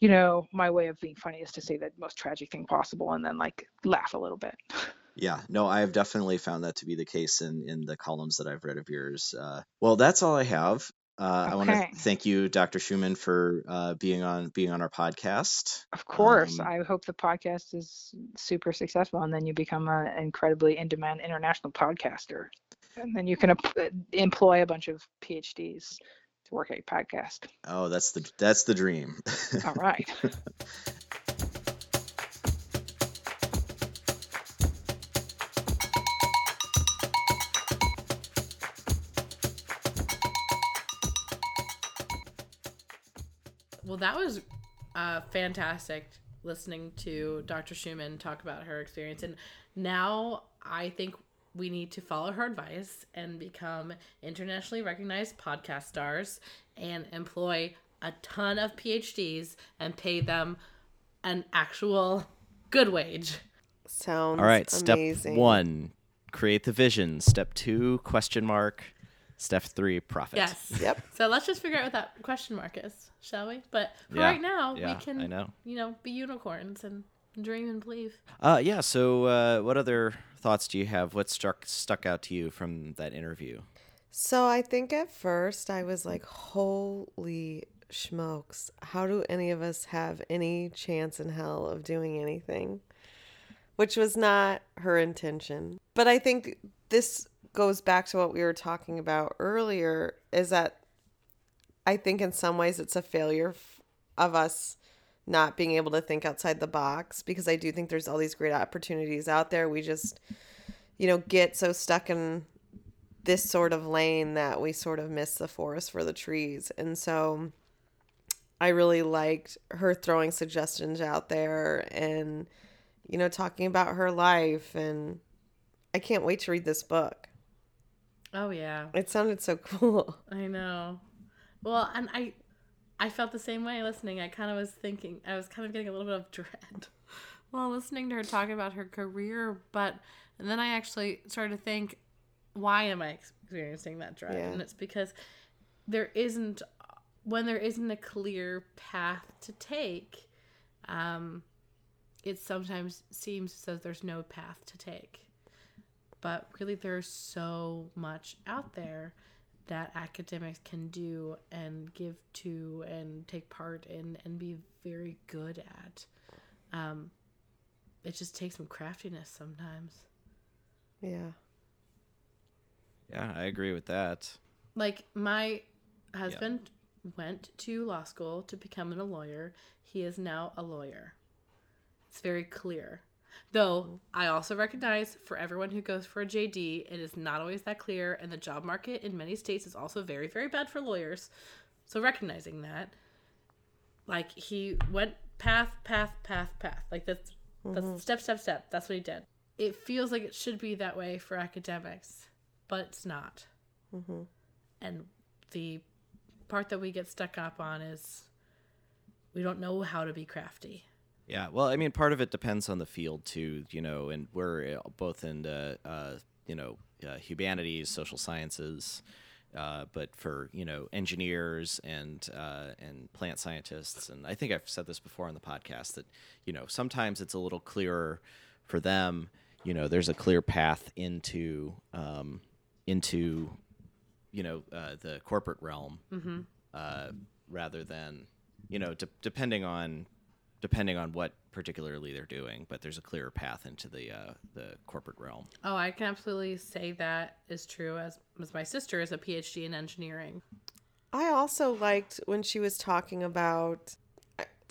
you know my way of being funny is to say the most tragic thing possible and then like laugh a little bit Yeah, no, I have definitely found that to be the case in in the columns that I've read of yours. Uh, well, that's all I have. Uh, I want to thank you, Dr. Schuman, for uh, being on being on our podcast. Of course. Um, I hope the podcast is super successful and then you become an incredibly in demand international podcaster. And then you can ep- employ a bunch of PhDs to work at your podcast. Oh, that's the that's the dream. All right. Well, that was uh, fantastic listening to Dr. Schuman talk about her experience. And now I think we need to follow her advice and become internationally recognized podcast stars and employ a ton of PhDs and pay them an actual good wage. Sounds All right, amazing. step one, create the vision. Step two, question mark. Step three, profit. Yes. Yep. So let's just figure out what that question mark is, shall we? But for Yeah, right now, yeah, we can, I know. you know, be unicorns and dream and believe. Uh, yeah. So, uh, what other thoughts do you have? What struck stuck out to you from that interview? So I think at first I was like, holy smokes, how do any of us have any chance in hell of doing anything? Which was not her intention. But I think this goes back to what we were talking about earlier is that I think in some ways it's a failure of us not being able to think outside the box because I do think there's all these great opportunities out there. We just, you know, get so stuck in this sort of lane that we sort of miss the forest for the trees. And so I really liked her throwing suggestions out there and, you know, talking about her life. And I can't wait to read this book. Oh yeah. It sounded so cool. I know. Well, and I I felt the same way listening. I kind of was thinking I was kind of getting a little bit of dread while listening to her talk about her career, but and then I actually started to think why am I experiencing that dread? Yeah. And it's because there isn't when there isn't a clear path to take, um it sometimes seems as though there's no path to take. But really there's so much out there that academics can do and give to and take part in and be very good at. Um, it just takes some craftiness sometimes. Yeah. Yeah, I agree with that. Like my husband went to law school to become a lawyer. He is now a lawyer. It's very clear. Though I also recognize for everyone who goes for a JD, it is not always that clear, and the job market in many states is also very, very bad for lawyers. So recognizing that, like he went path, path, path, path. Like that's that's mm-hmm. step, step, step. That's what he did. It feels like it should be that way for academics, but it's not. Mm-hmm. And the part that we get stuck up on is we don't know how to be crafty. Yeah, well, I mean, part of it depends on the field too, you know, and we're uh, both in the, uh, you know, uh, humanities, social sciences, uh, but for you know engineers and uh, and plant scientists, and I think I've said this before on the podcast that you know sometimes it's a little clearer for them. You know, there's a clear path into um, into you know uh, the corporate realm uh, rather than you know de- depending on depending on what particularly they're doing but there's a clearer path into the uh, the corporate realm Oh, I can absolutely say that is true as, as my sister is a PhD in engineering. I also liked when she was talking about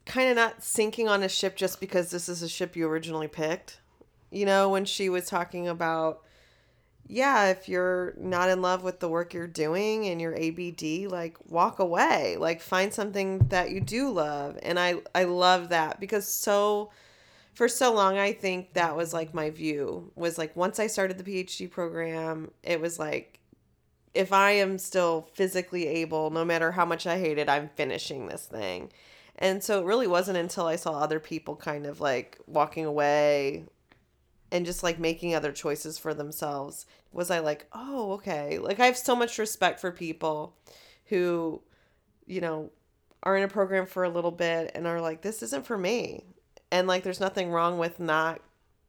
kind of not sinking on a ship just because this is a ship you originally picked. You know, when she was talking about, yeah, if you're not in love with the work you're doing and your ABD, like walk away, like find something that you do love. And I, I love that because so, for so long, I think that was like my view was like once I started the PhD program, it was like, if I am still physically able, no matter how much I hate it, I'm finishing this thing. And so it really wasn't until I saw other people kind of like walking away and just like making other choices for themselves was I like, oh, okay. Like I have so much respect for people who, you know, are in a program for a little bit and are like, this isn't for me. And like there's nothing wrong with not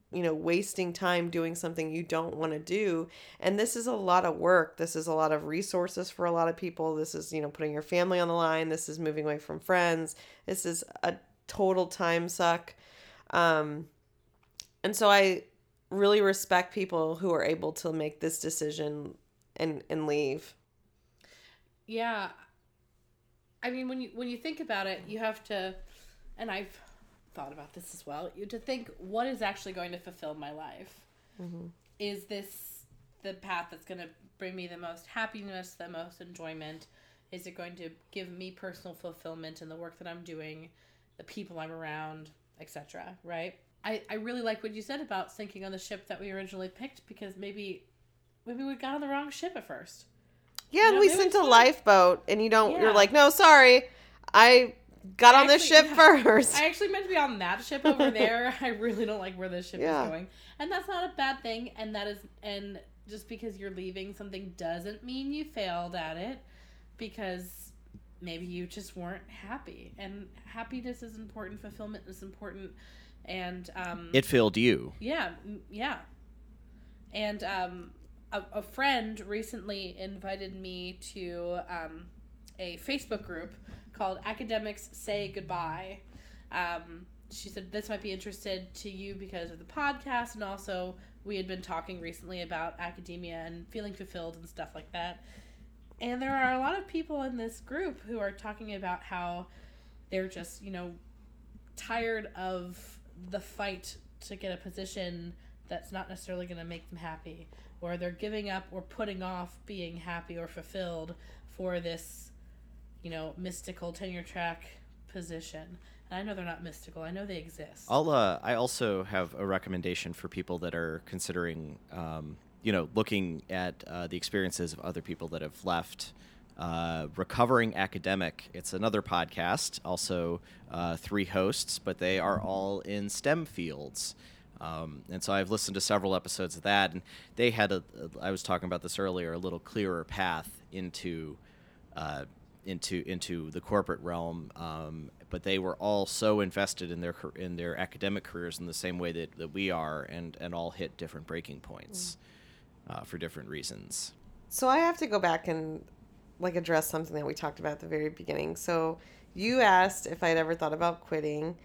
you know, wasting time doing something you don't want to do. And this is a lot of work. This is a lot of resources for a lot of people. This is, you know, putting your family on the line. This is moving away from friends. This is a total time suck. Um, and so I really respect people who are able to make this decision and and leave. Yeah. I mean when you when you think about it, you have to and I've thought about this as well. You to think what is actually going to fulfill my life. Mm-hmm. Is this the path that's going to bring me the most happiness, the most enjoyment? Is it going to give me personal fulfillment in the work that I'm doing, the people I'm around, etc. Right? I, I really like what you said about sinking on the ship that we originally picked because maybe maybe we got on the wrong ship at first. Yeah, you know, we sent a lifeboat, and you don't. Yeah. You're like, no, sorry, I got I on this ship yeah, first. I actually meant to be on that ship over there. I really don't like where this ship yeah. is going. And that's not a bad thing. And that is and just because you're leaving something doesn't mean you failed at it because maybe you just weren't happy. And happiness is important, fulfillment is important. And um It filled you. Yeah, yeah. And um a, a friend recently invited me to um, a Facebook group called Academics Say Goodbye. Um, she said this might be interested to you because of the podcast, and also we had been talking recently about academia and feeling fulfilled and stuff like that. And there are a lot of people in this group who are talking about how they're just, you know, tired of the fight to get a position that's not necessarily going to make them happy, or they're giving up or putting off being happy or fulfilled for this you know, mystical tenure track position. And I know they're not mystical. I know they exist. I'll. Uh, I also have a recommendation for people that are considering, um, you know, looking at uh, the experiences of other people that have left. Uh, Recovering Academic. It's another podcast, also uh, three hosts, but they are all in STEM fields. Um, and so I've listened to several episodes of that, and they had a. I was talking about this earlier, a little clearer path into uh, into into the corporate realm, um, but they were all so invested in their in their academic careers in the same way that, that we are, and and all hit different breaking points mm. uh, for different reasons. So I have to go back and like address something that we talked about at the very beginning. So you asked if I'd ever thought about quitting,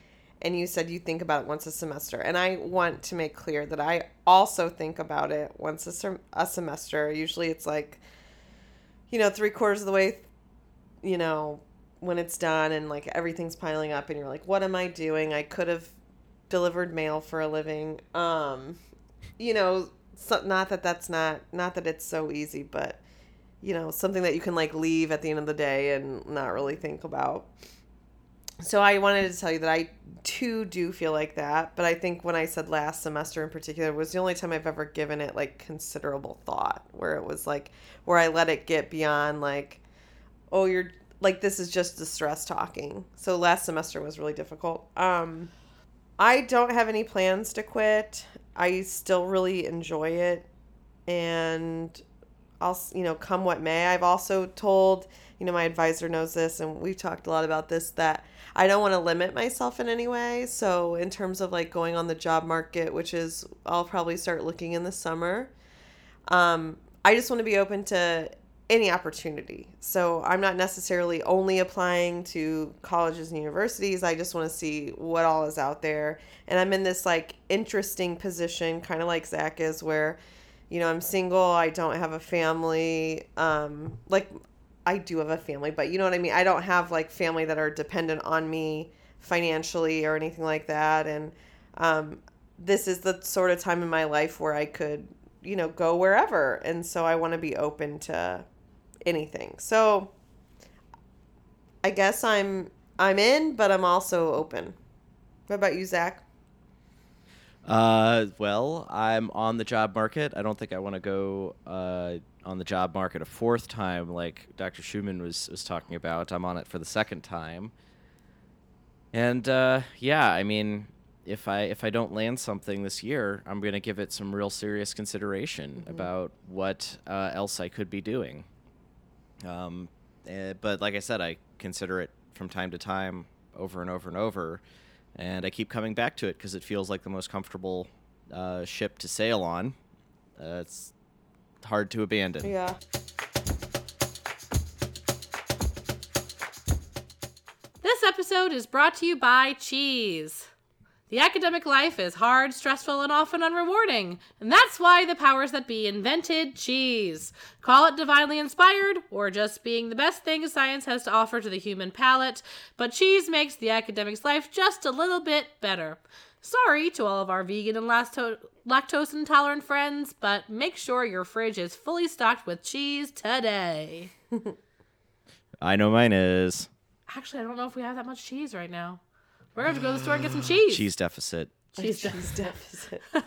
and you said you think about it once a semester. And I want to make clear that I also think about it once a, sem- a semester. Usually it's like, you know, three quarters of the way you know, when it's done and like everything's piling up and you're like, what am I doing? I could have delivered mail for a living. Um, you know, so, not that that's not, not that it's so easy, but you know, something that you can like leave at the end of the day and not really think about. So I wanted to tell you that I too do feel like that, but I think when I said last semester in particular was the only time I've ever given it like considerable thought, where it was like where I let it get beyond like oh, you're like this is just the stress talking. So last semester was really difficult. Um, I don't have any plans to quit. I still really enjoy it, and I'll you know come what may. I've also told you know my advisor knows this, and we've talked a lot about this that I don't want to limit myself in any way. So in terms of like going on the job market, which is I'll probably start looking in the summer. Um, I just want to be open to any opportunity. So I'm not necessarily only applying to colleges and universities. I just want to see what all is out there. And I'm in this like interesting position, kind of like Zach is, where, you know, I'm single, I don't have a family. Um, like, I do have a family, but you know what I mean? I don't have like family that are dependent on me financially or anything like that. And um, this is the sort of time in my life where I could, you know, go wherever. And so I want to be open to anything. So I guess I'm I'm in, but I'm also open. What about you, Zach? Uh, well, I'm on the job market. I don't think I want to go uh, on the job market a fourth time, like Dr. Schuman was was talking about. I'm on it for the second time, and uh, yeah, I mean, if I if I don't land something this year, I'm going to give it some real serious consideration mm-hmm. about what uh, else I could be doing. Um, uh, but like I said, I consider it from time to time over and over and over. And I keep coming back to it because it feels like the most comfortable uh, ship to sail on. Uh, it's hard to abandon. Yeah. This episode is brought to you by cheese. The academic life is hard, stressful, and often unrewarding, and that's why the powers that be invented cheese. Call it divinely inspired, or just being the best thing science has to offer to the human palate, but cheese makes the academic's life just a little bit better. Sorry to all of our vegan and lacto- lactose intolerant friends, but make sure your fridge is fully stocked with cheese today. I know mine is Actually, I don't know if we have that much cheese right now. We're gonna have to go to the store and get some cheese. cheese deficit. Cheese. Cheese deficit.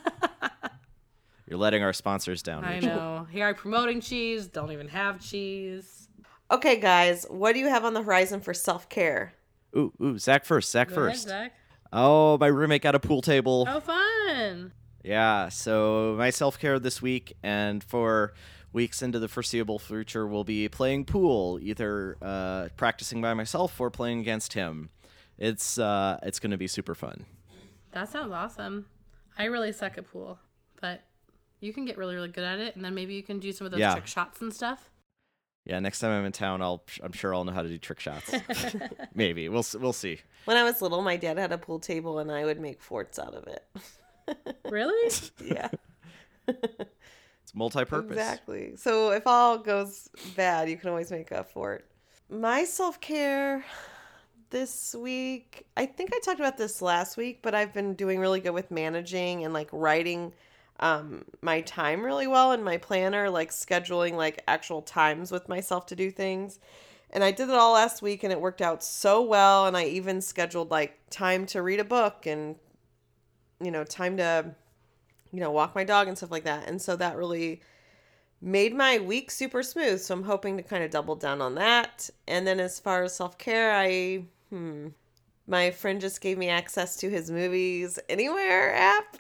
You're letting our sponsors down. I know. Here I'm promoting cheese. Don't even have cheese. okay, guys, what do you have on the horizon for self care? Ooh, ooh, Zach first. Zach Go ahead, first. Zach. Oh, my roommate got a pool table. Oh, fun. Yeah, so my self care this week and for weeks into the foreseeable future will be playing pool, either uh, practicing by myself or playing against him. It's uh, it's going to be super fun. That sounds awesome. I really suck at pool, but you can get really, really good at it, and then maybe you can do some of those Yeah. trick shots and stuff. Yeah, next time I'm in town, I'll I'm sure I'll know how to do trick shots. Maybe we'll we'll see. When I was little, my dad had a pool table and I would make forts out of it. Really? Yeah. It's multi-purpose. Exactly. So if all goes bad, you can always make a fort. My self care this week, I think I talked about this last week, but I've been doing really good with managing and like writing um my time really well in my planner, like scheduling like actual times with myself to do things. And I did it all last week and it worked out so well and I even scheduled like time to read a book and you know, time to you know, walk my dog and stuff like that. And so that really made my week super smooth. So I'm hoping to kind of double down on that. And then as far as self care, I, hmm, my friend just gave me access to his movies anywhere app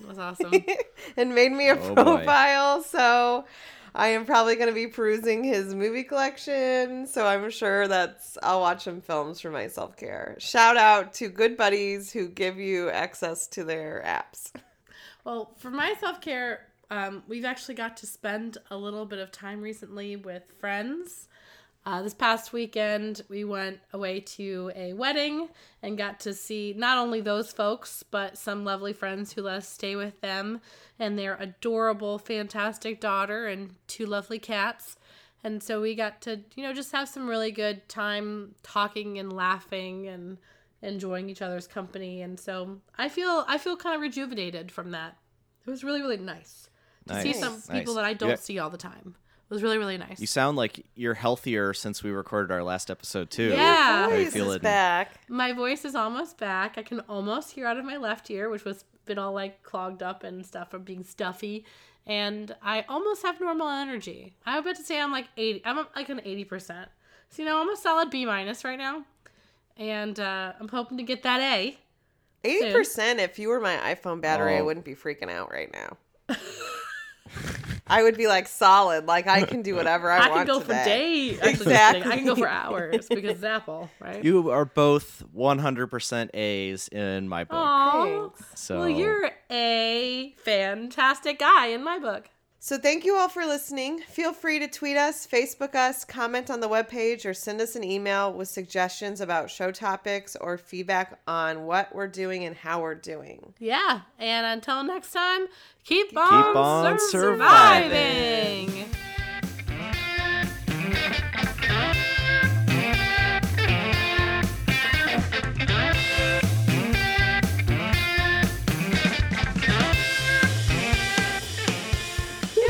That's awesome. and made me a Oh, boy. profile. So I am probably going to be perusing his movie collection. So I'm sure that's, I'll watch some films for my self care. Shout out to good buddies who give you access to their apps. Well, for my self care, um, we've actually got to spend a little bit of time recently with friends. Uh, this past weekend, we went away to a wedding and got to see not only those folks, but some lovely friends who let us stay with them and their adorable, fantastic daughter and two lovely cats. And so we got to, you know, just have some really good time talking and laughing and enjoying each other's company. And so I feel I feel kind of rejuvenated from that. It was really really nice to see some nice. people that I don't Yeah. see all the time. It was really really nice. You sound like you're healthier since we recorded our last episode too. Yeah. How you Voice is feeling? back. my voice is almost back. I can almost hear out of my left ear, which was been all like clogged up and stuff from being stuffy. And I almost have normal energy. I would bet to say I'm like 80. I'm like an 80%. So, you know, I'm a solid B minus right now. And uh, I'm hoping to get that A. Eighty percent. If you were my iPhone battery, I Oh. wouldn't be freaking out right now. I would be like solid. Like I can do whatever I, I, want I can go for days. Actually, just. I can go for hours because it's Apple, right? You are both 100% A's in my book. Aw. Thanks. So Well, you're a fantastic guy in my book. So thank you all for listening. Feel free to tweet us, Facebook us, comment on the webpage, or send us an email with suggestions about show topics or feedback on what we're doing and how we're doing. Yeah, and until next time, keep on, on sur- surviving. surviving.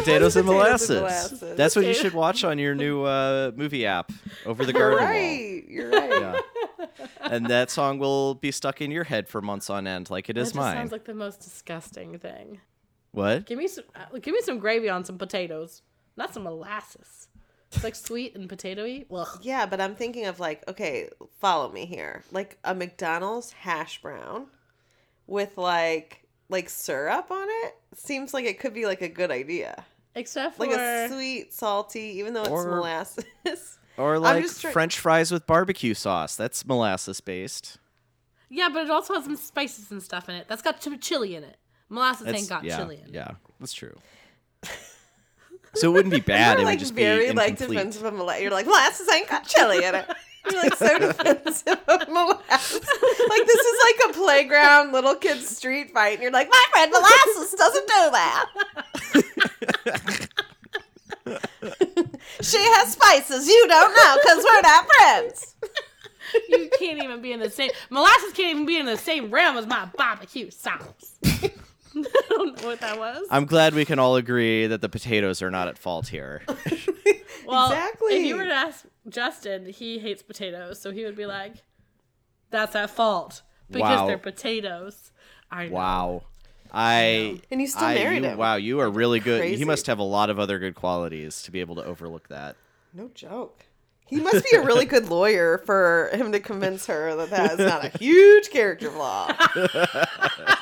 Potatoes and potatoes molasses. and molasses. That's what you should watch on your new uh, movie app, Over the Garden Wall. right. You're right. Yeah. and that song will be stuck in your head for months on end, like it That is just mine. sounds like the most disgusting thing. what? Give me some, uh, give me some gravy on some potatoes, not some molasses. It's like sweet and potatoy. Well, Yeah, but I'm thinking of like, okay, follow me here. Like a McDonald's hash brown with like like syrup on it. Seems like it could be like a good idea. Except for Like a sweet, salty, even though it's Or- molasses. Or like just try- French fries with barbecue sauce. That's molasses based. yeah, but it also has some spices and stuff in it. That's got some chili in it. Molasses That's- ain't got yeah, chili in it. Yeah, that's true. So it wouldn't be bad. You're it like would just very be like incomplete. defensive of molasses. You're like molasses ain't got chili in it. You're like so defensive of molasses. Like this is like a playground little kid street fight, and you're like, my friend molasses doesn't do that. she has spices you don't know because we're not friends. You can't even be in the same molasses can't even be in the same realm as my barbecue sauce. I don't know what that was. I'm glad we can all agree that the potatoes are not at fault here. Well, Exactly. If you were to ask Justin, he hates potatoes, so he would be like, "That's at fault because Wow. they're potatoes." I know. Wow. I And you still I- married you- him. Wow, you are really good. Crazy. He must have a lot of other good qualities to be able to overlook that. No joke. He must be a really good lawyer for him to convince her that that is not a huge character flaw.